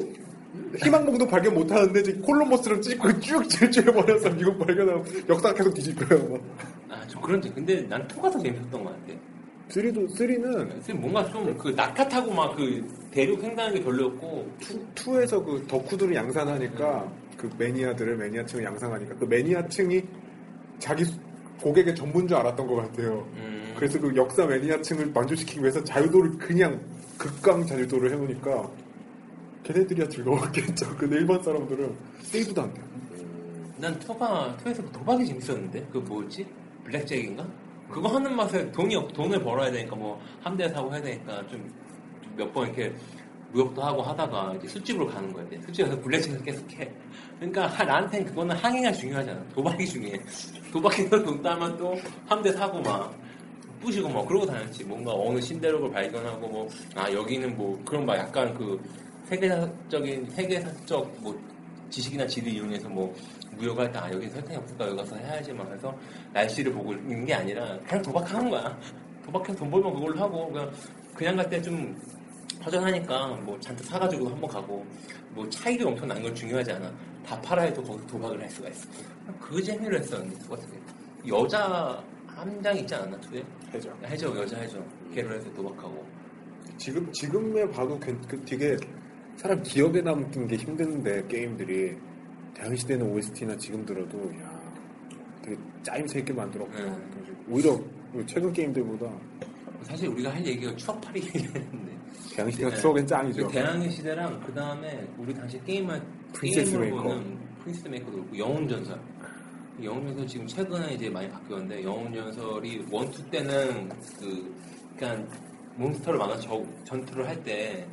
희망봉도 발견 못하는데 지금 콜럼버스를 찍고 쭉 질주해버려서 미국 발견하면 역사가 계속 뒤집혀요. 뭐. 아좀 그런지 근데 난 투가 더 재밌었던 것 같아. 3도 3는 선생님 뭔가 좀 그 낙하 타고 막 그 대륙 횡단하는 게 별로였고 2, 에서 그 덕후들을 양산하니까 그 매니아들을 매니아층을 양산하니까 그 매니아층이 자기 고객의 전부인 줄 알았던 것 같아요. 음, 그래서 그 역사 매니아층을 만족시키기 위해서 자유도를 그냥 극강 자유도를 해놓으니까 걔네들이야 즐거웠겠죠. 근데 일반 사람들은 세이브도 안 돼요. 난 투가 투에서 그 도박이 재밌었는데 그 뭐였지 블랙잭인가? 그거 하는 맛에 돈이 없- 돈을 벌어야 되니까 뭐 함대 사고 해야 되니까 좀 몇 번 이렇게 무역도 하고 하다가 이제 술집으로 가는 거야. 술집에서 블랙잭을 계속 해. 그러니까 하- 나한테는 그거는 항해가 중요하잖아. 도박이 중요해. 도박에서 돈 따면 또 함대 사고 막 부시고 막 그러고 다녔지. 뭔가 어느 신대륙을 발견하고 뭐 아 여기는 뭐 그런 막 약간 그 세계사적인 세계사적 뭐 지식이나 지를 이용해서 뭐 무역할 때아 여기 설탕이 없을까 여기 가서 해야지만 해서 날씨를 보고 있는 게 아니라 그냥 도박하는 거야. 도박해서 돈 벌면 그걸로 하고 그냥 그냥 갈 때 좀 허전하니까 뭐 잔뜩 사가지고 한번 가고 뭐 차익이 엄청 나는 건 중요하지 않아. 다 팔아 해도 거기서 도박을 할 수가 있어. 그 재미로 했었는데 two 같은 게 여자 한 장 있지 않았나 two에? 해죠. 해줘 여자 해줘. 걔로 해서 도박하고. 지금 지금에 봐도 괜- 그 되게 사람 기억에 남는 게 힘든데 게임들이 대항해시대는 OST나 지금 들어도 야 되게 짜임새 있게 만들었고 음. 그래서 오히려 최근 게임들보다 사실 우리가 할 얘기가 추억팔이 얘기했는데 대항해시대가 네. 추억엔 짱이죠. 그 대항해 시대랑 그 다음에 우리 당시 게임을 프린세스 메이커. 보는 프린세스 메이커도 그렇고 영웅 전설. 영웅 전설 지금 최근에 이제 많이 바뀌었는데 영웅 전설이 one two 때는 그 그냥 몬스터를 만나 저, 전투를 할 때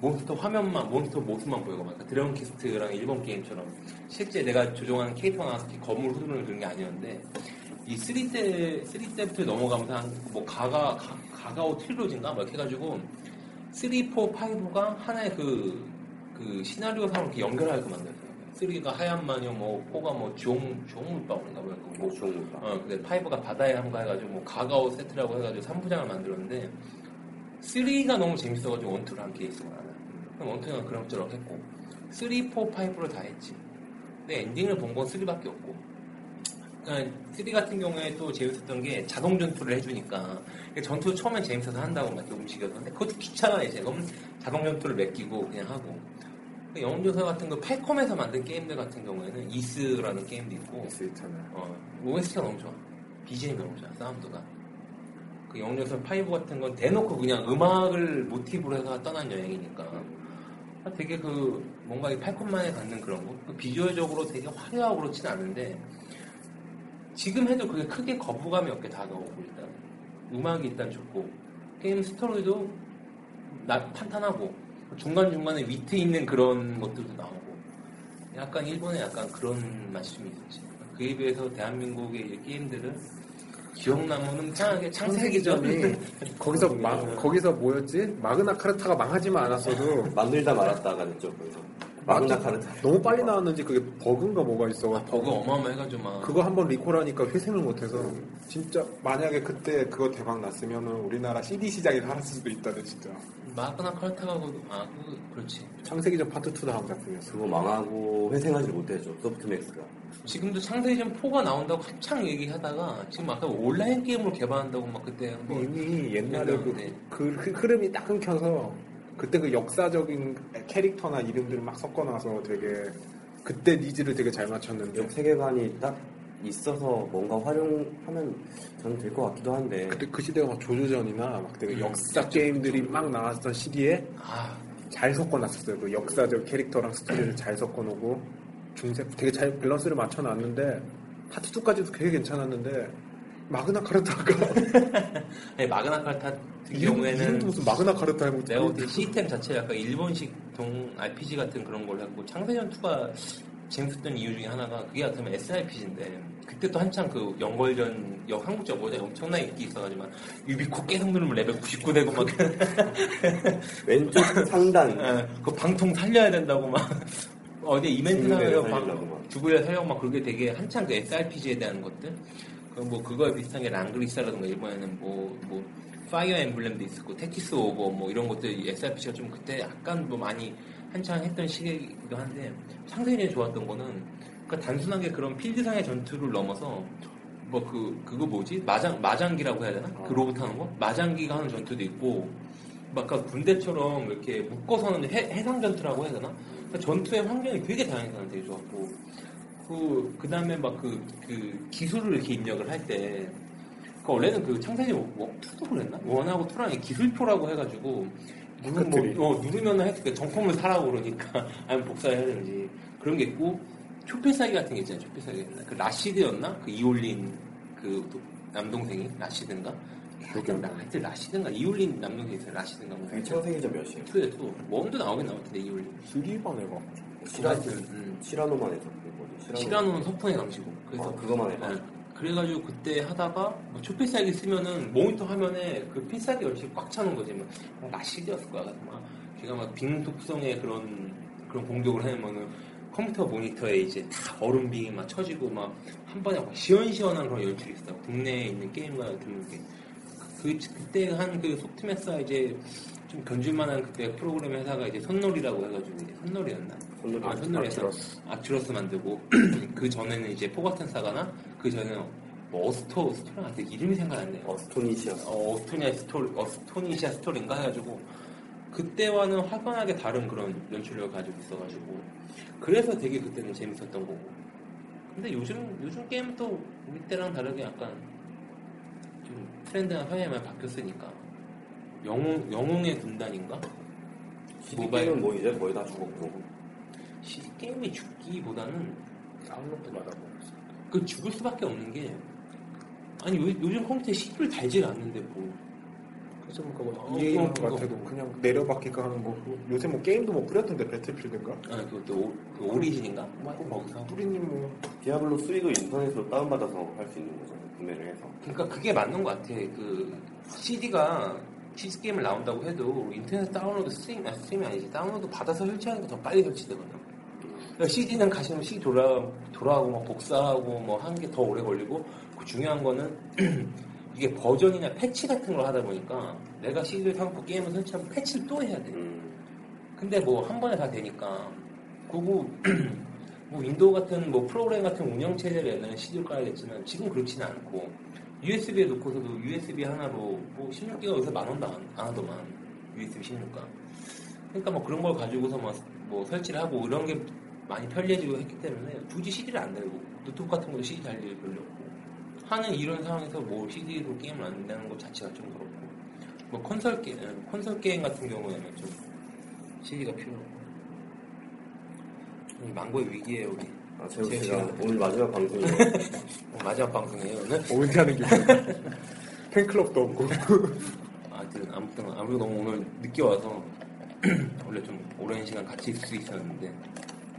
몬스터 화면만 몬스터 모습만 보이고 막 드래곤 퀘스트랑 일본 게임처럼 실제 내가 조종하는 캐릭터가 나와서 이렇게 검을 휘두르는 그런 게 아니었는데 이 3때 3때부터 넘어가면서 한뭐 가가 가, 가가브 trilogy인가 막 이렇게 해가지고 3, 4, 5가 하나의 그, 그 시나리오상으로 이렇게 연결하게 만들었어요. 3가 하얀 마녀, 뭐, 4가 뭐, 종. 그 뭐, 좋은 거. 어, 근데 5가 바다에 한가 해가지고, 뭐, 가가오 세트라고 해가지고 3부장을 만들었는데, 3가 너무 재밌어가지고 1, 2를 함께 했어, 나는. 그럼 1, 2는 그럭저럭 했고, 3, 4, 5를 다 했지. 근데 엔딩을 본 건 3밖에 없고, 그러니까 3 같은 경우에 또 재밌었던 게 자동 전투를 해주니까. 전투 처음엔 재밌어서 한다고 막 이렇게 움직여서. 근데 그것도 귀찮아 이제. 그럼 자동 전투를 맡기고 그냥 하고. 그 영웅조사 같은 거 팔콤에서 만든 게임들 같은 경우에는 이스라는 게임도 있고. 수 있잖아요. 어, OST가 너무 좋아. BGM이 너무 좋아 사운드가. 그 영웅조사 5 같은 건 대놓고 그냥 음악을 모티브로 해서 떠난 여행이니까. 아, 되게 그 뭔가 이 팔콤만에 갖는 그런 거? 그 비주얼적으로 되게 화려하고 그렇진 않은데 지금 해도 그게 크게 거부감이 없게 다가오고 일단 음악이 일단 좋고 게임 스토리도 나 탄탄하고 중간중간에 위트 있는 그런 것들도 나오고 약간 일본에 약간 그런 좀 있었지. 그에 비해서 대한민국의 이 게임들은 기억 남는 편하게 창세기전이 거기서 막 거기서 뭐였지? 마그나 카르타가 망하지만 않았어도 만들다 말았다가 됐죠, 거기서. 마그나 카르타. 너무 빨리 나왔는지 그게 버그인가 뭐가 있어. 아, 버그 어마어마해가지고 막 그거 한 번 리콜하니까 회생을 못해서 진짜 만약에 그때 그거 대박 났으면은 우리나라 CD 시장이 살았을 수도 있다네 진짜. 마그나 칼타가 그, 아 그, 그렇지 창세기전 파트 2 다음 작품이었어. 그거 망하고 회생하지 못했죠, 소프트맥스가. 지금도 창세기전 4가 나온다고 한창 얘기하다가 지금 아까 온라인 게임으로 개발한다고 막 그때 이미 옛날에 그, 네. 그 흐- 흐름이 딱 끊겨서 그때 그 역사적인 캐릭터나 이름들 막 섞어놔서 되게 그때 needs를 되게 잘 맞췄는데 역 세계관이 딱 있어서 뭔가 활용하면 저는 될 것 같기도 한데. 그때 그 시대가 막 조조전이나 막 되게 음, 역사 그렇죠, 게임들이 막 나왔던 시기에 아 잘 섞어놨었어요. 그 역사적 캐릭터랑 스토리를 잘 섞어놓고 중세 되게 잘 밸런스를 맞춰놨는데 파트 2까지도 되게 괜찮았는데 마그나 카르타가. 아니, 마그나 카르타 경우에는 이름도 무슨 마그나 카르타 하고 내가 볼때 시스템 자체가 약간 일본식 동 RPG 같은 그런 걸 하고 창세전 2가 재밌었던 이유 중에 하나가 그게 같으면 SRPG인데 그때 또 한창 그 영걸전 역 한국적 모자 엄청나게 인기 있어가지고 막 유비코 계속 누르면 레벨 99 되고 막. 왼쪽 상단. 예, 그 방통 살려야 된다고 막. 어디 이벤트 죽으려 나가서 살리려고 막. 막. 죽으려 살려고 막 그게 되게 한창 그 SRPG에 대한 것들. 그 뭐 그거에 비슷한 게 랑그리사라든가 일본에는 뭐 뭐 파이어 엠블렘도 있었고 택틱스 오우거 뭐 이런 것들 SRPG가 좀 그때 약간 뭐 많이 한창 했던 시기이기도 한데 상당히 좋았던 거는 그러니까 단순하게 그런 필드상의 전투를 넘어서 뭐 그 그거 뭐지? 마장 마장기라고 해야 되나? 그 로봇 하는 거? 마장기가 하는 전투도 있고 막 아까 군대처럼 이렇게 묶어서는 해, 해상 전투라고 해야 되나? 그러니까 전투의 환경이 되게 다양해서 난 되게 좋았고 그 그 다음에 막 그 그 기술을 이렇게 입력을 할 때 그 원래는 그 창세기 뭐 투도 그랬나? 원하고 투랑 기술표라고 해가지고 누르. 뭐 어, 누르면 할 정품을 사라고 그러니까 아니면 복사해야 되는지 그런 게 있고 초필살기 같은 게 있잖아요 초필살기. 그 라시드였나? 그 이올린 그 도- 남동생이? 라시드인가? 하여튼 라- 하여튼 라시드인가? 이올린 남동생이 있어요 라시드인가? 뭐 그게 창세기전 몇이에요? 투에 투. 원도 나오긴 나올 텐데 이올린. 수리반 해가 시라, 하여튼, 음. 시라노만 해서 시라노는 석풍의 강시고 그래서 아, 그거만 해봐. 네. 그래가지고 그때 하다가 뭐 초필살기 쓰면은 모니터 화면에 그 필살기 열심히 꽉 차는 거지 막 라시드였을 거야 막 걔가 막 빙독성의 그런 그런 공격을 해내면은 컴퓨터 모니터에 이제 다 얼음빙이 막 쳐지고 막 한 번에 막 시원시원한 그런 연출이 있어 국내에 있는 게임과 드문 게 그, 그때 한 그 소프트메사 이제 좀 견줄만한 그때 프로그램 회사가 이제 손노리라고 해가지고 이제 손노리였나? 아, 손노리에서 악튜러스. 악튜러스 만들고 그 전에는 이제 포가튼 사가나 그 전에는 뭐 어스토 스토리 같은 이름이 생각 안 나요. 어스토니시아. 어, 어스토니아 스토리, 어스토니시아 스토리인가 해가지고 그때와는 확연하게 다른 그런 연출력을 가지고 있어가지고 그래서 되게 그때는 재밌었던 거고 근데 요즘 요즘 게임은 또 우리 때랑 다르게 약간 좀 트렌드나 성향이 바뀌었으니까 영웅 영웅의 군단인가 모바일은 뭐 이제 거의 다 죽었고. 시 게임이 죽기보다는 다운로드 받아보고 있어. 그 죽을 수밖에 없는 게 아니 요, 요즘 컴퓨터에 CPU를 달질 않는데 뭐 그래서 뭐 그거 어, EA 그거, 그거. 같아도 그냥 내려받기가 하는 거 그거 요새 뭐 게임도 뭐 뿌렸던데 배틀필드인가? 아 그것도 오, 그 오리진인가? 뭐 거기서 뿌리님 뭐 디아블로 3도 인터넷으로 다운받아서 할 수 있는 거잖아요. 구매를 해서. 그러니까 그게 맞는 것 같아. 그 CD가 PC 게임을 나온다고 해도 인터넷 다운로드 스트림 아 스트림이 아니지 다운로드 받아서 설치하는 게 더 빨리 설치되거든. 그러니까 CD는 가시면 CD 돌아 돌아가고 막 복사하고 뭐한게더 오래 걸리고 그 중요한 거는 이게 버전이나 패치 같은 걸 하다 보니까 내가 CD를 사놓고 게임을 설치하면 패치를 또 해야 돼. 음, 근데 뭐 한 번에 다 되니까. 그거 뭐 윈도우 같은 뭐 프로그램 같은 운영 체제를 옛날에 CD로 깔아야겠지만 지금 그렇지는 않고 USB에 놓고서도 USB 하나로 뭐 16기가 여기서 만 원도 안, 안 하더만 USB 16가. 그러니까 뭐 그런 걸 가지고서 뭐, 뭐 설치를 하고 이런 게 많이 편리해지고 했기 때문에 굳이 CD를 안 달고 노트북 같은 것도 CD 달릴 별로 없고. 하는 이런 상황에서 뭐 CD로 게임을 안 된다는 것 자체가 좀 그렇고. 뭐 콘솔 게임 콘솔 게임 같은 경우에는 좀 CD가 필요하고. 이 망고의 위기에요 우리 아, 제가 제 제가 시간. 오늘 마지막 방송이에요. 어, 마지막 방송이에요 오늘? 언제 하는 기분 팬클럽도 없고. 아무튼 아무튼 아무래도 너무 오늘 늦게 와서 원래 좀 오랜 시간 같이 있을 수 있었는데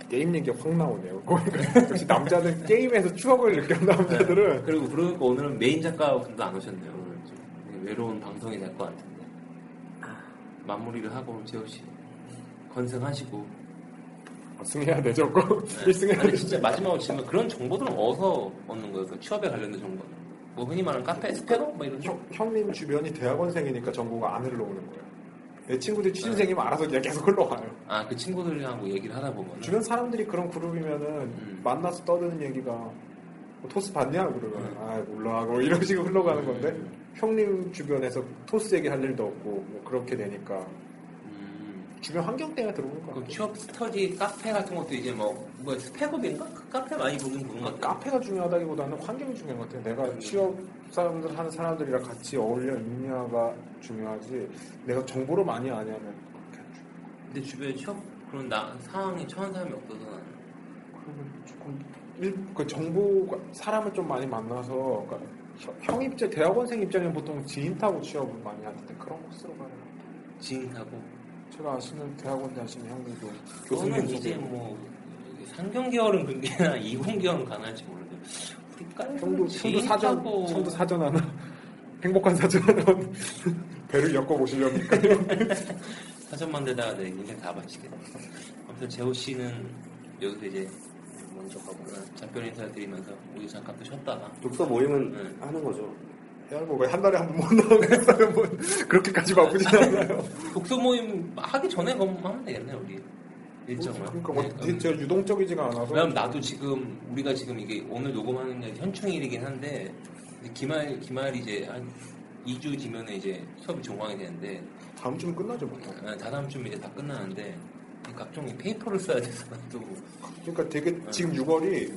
게임 얘기가 확 나오네요. 그러니까 역시 남자는 게임에서 추억을 느끼는 남자들은. 그리고 그러니까 오늘은 메인 작가분도 안 오셨네요. 오늘 좀 외로운 방송이 될 것 같은데. 마무리를 하고 재호 씨 건승하시고. 승해야 되죠 그거 1승해야 아니 돼 진짜 마지막으로 지금 그런 정보들은 어디서 얻는 거예요? 그 취업에 관련된 정보는? 뭐 흔히 말하는 카페 스페너 뭐 이런 거 형, 형님 주변이 대학원생이니까 정보가 안 흘러오는 거예요 내 친구들 취준생이면 알아서 그냥 계속 흘러와요. 아 그 친구들이랑 얘기를 하다 보면 주변 사람들이 그런 그룹이면은 음. 만나서 떠드는 얘기가 뭐 토스 봤냐? 그러면 음. 아 몰라 뭐 이런 식으로 흘러가는 건데 형님 주변에서 토스 얘기 할 일도 없고 뭐 그렇게 되니까. 음, 주변 환경 때문에 들어오는 것그 취업 스터디 카페 같은 것도 이제 뭐, 뭐 스펙업인가? 그 카페 많이 보긴 보는 것 같아요. 카페가 중요하다기보다는 환경이 중요한 것 같아요 내가 취업 사람들 하는 사람들이랑 같이 어울려 있냐가 중요하지 내가 정보를 많이 아냐면 중요해요. 근데 주변에 취업 그런 나, 상황에 처한 사람이 없어서 나는. 그러면 조금 일, 그 정보 사람을 좀 많이 만나서 그러니까 형- 형 입장 대학원생 입장엔 보통 지인 타고 취업을 많이 하는데 그런 코스로 가요. 지인하고 제가 아시는 대학원대 하시는 형들도 교수님 교수님 이제. 뭐 상경계열은 그게나 이공계열은 가능할지 모르는데 우리까지 형도 형도 사전 형도 사전 하나 행복한 사전 하나 배를 엮어 보시렵니까? 사전 만들다가 내 인생 다 바치겠네. 아무튼 재호 씨는 여기서 이제 먼저 가거나 작별 인사 드리면서 우리 잠깐 또 쉬었다가 독서 모임은 네. 하는 거죠. 야뭐한 달에 한 번 못 나오겠어요. 뭐 그렇게까지 바쁘진 않아요. 독서 모임 하기 전에 하면 되겠네 우리 일정을. 그러니까 뭐 네, 진짜 유동적이지가 않아서 왜냐면 나도 지금 우리가 지금 이게 오늘 녹음하는 게 현충일이긴 한데 기말 기말이 이제 한 2주 뒤면에 이제 수업이 종강이 되는데 다음 주면 끝나죠 보통. 아, 다다음쯤 이제 다 끝나는데 각종 페이퍼를 써야 돼서 또 그러니까 되게 지금 6월이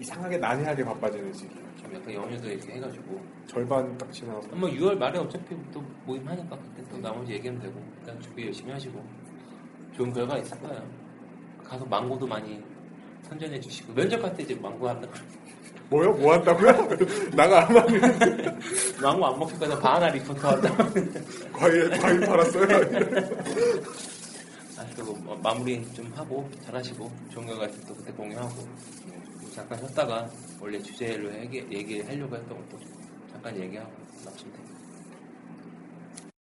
이상하게 난해하게 바빠지는 시기. 좀 약간 연휴도 이렇게 해가지고 절반 딱 지나서 뭐 6월 말에 어차피 또 모임 하니까 그때 또 나머지 얘기하면 되고 일단 준비 열심히 하시고 좋은 결과 있을 거예요. 가서 망고도 많이 선전해 주시고 면접할 때 이제 망고 한다. 뭐요? 뭐 한다고요? 나가 안 하면 망고 안 먹힐 거다 바나나 리포터 한다. 과일 과일 팔았어요. 아, 그리고 뭐 마무리 좀 하고 잘하시고 좋은 결과 있으면 또 그때 공유하고 네, 잠깐 쉬었다가 원래 주제로 얘기, 얘기하려고 했던 것도 잠깐 얘기하고.